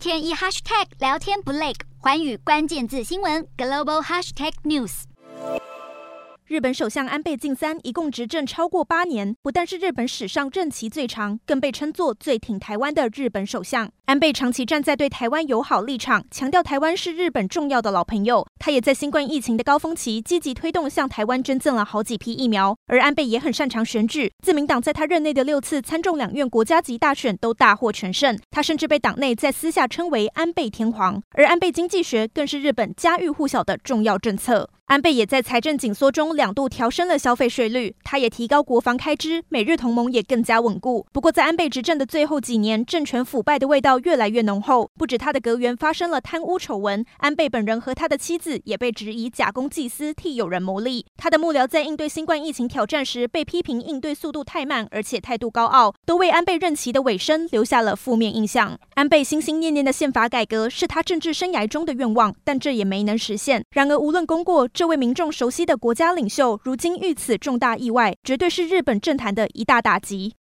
天一 hashtag 聊天不累，环宇关键字新闻 global hashtag news。日本首相安倍晋三一共执政超过八年，不但是日本史上任期最长，更被称作最挺台湾的日本首相。安倍长期站在对台湾友好立场，强调台湾是日本重要的老朋友。他也在新冠疫情的高峰期，积极推动向台湾捐赠了好几批疫苗。而安倍也很擅长选举，自民党在他任内的六次参众两院国家级大选都大获全胜。他甚至被党内在私下称为“安倍天皇”。而安倍经济学更是日本家喻户晓的重要政策。安倍也在财政紧缩中两度调升了消费税率，他也提高国防开支，美日同盟也更加稳固。不过，在安倍执政的最后几年，政权腐败的味道越来越浓厚，不止他的阁员发生了贪污丑闻，安倍本人和他的妻子也被质疑假公济私，替友人谋利。他的幕僚在应对新冠疫情挑战时，被批评应对速度太慢，而且态度高傲，都为安倍任期的尾声留下了负面印象。安倍心心念念的宪法改革是他政治生涯中的愿望，但这也没能实现。然而，无论功过，这位民众熟悉的国家领袖，如今遇此重大意外，绝对是日本政坛的一大打击。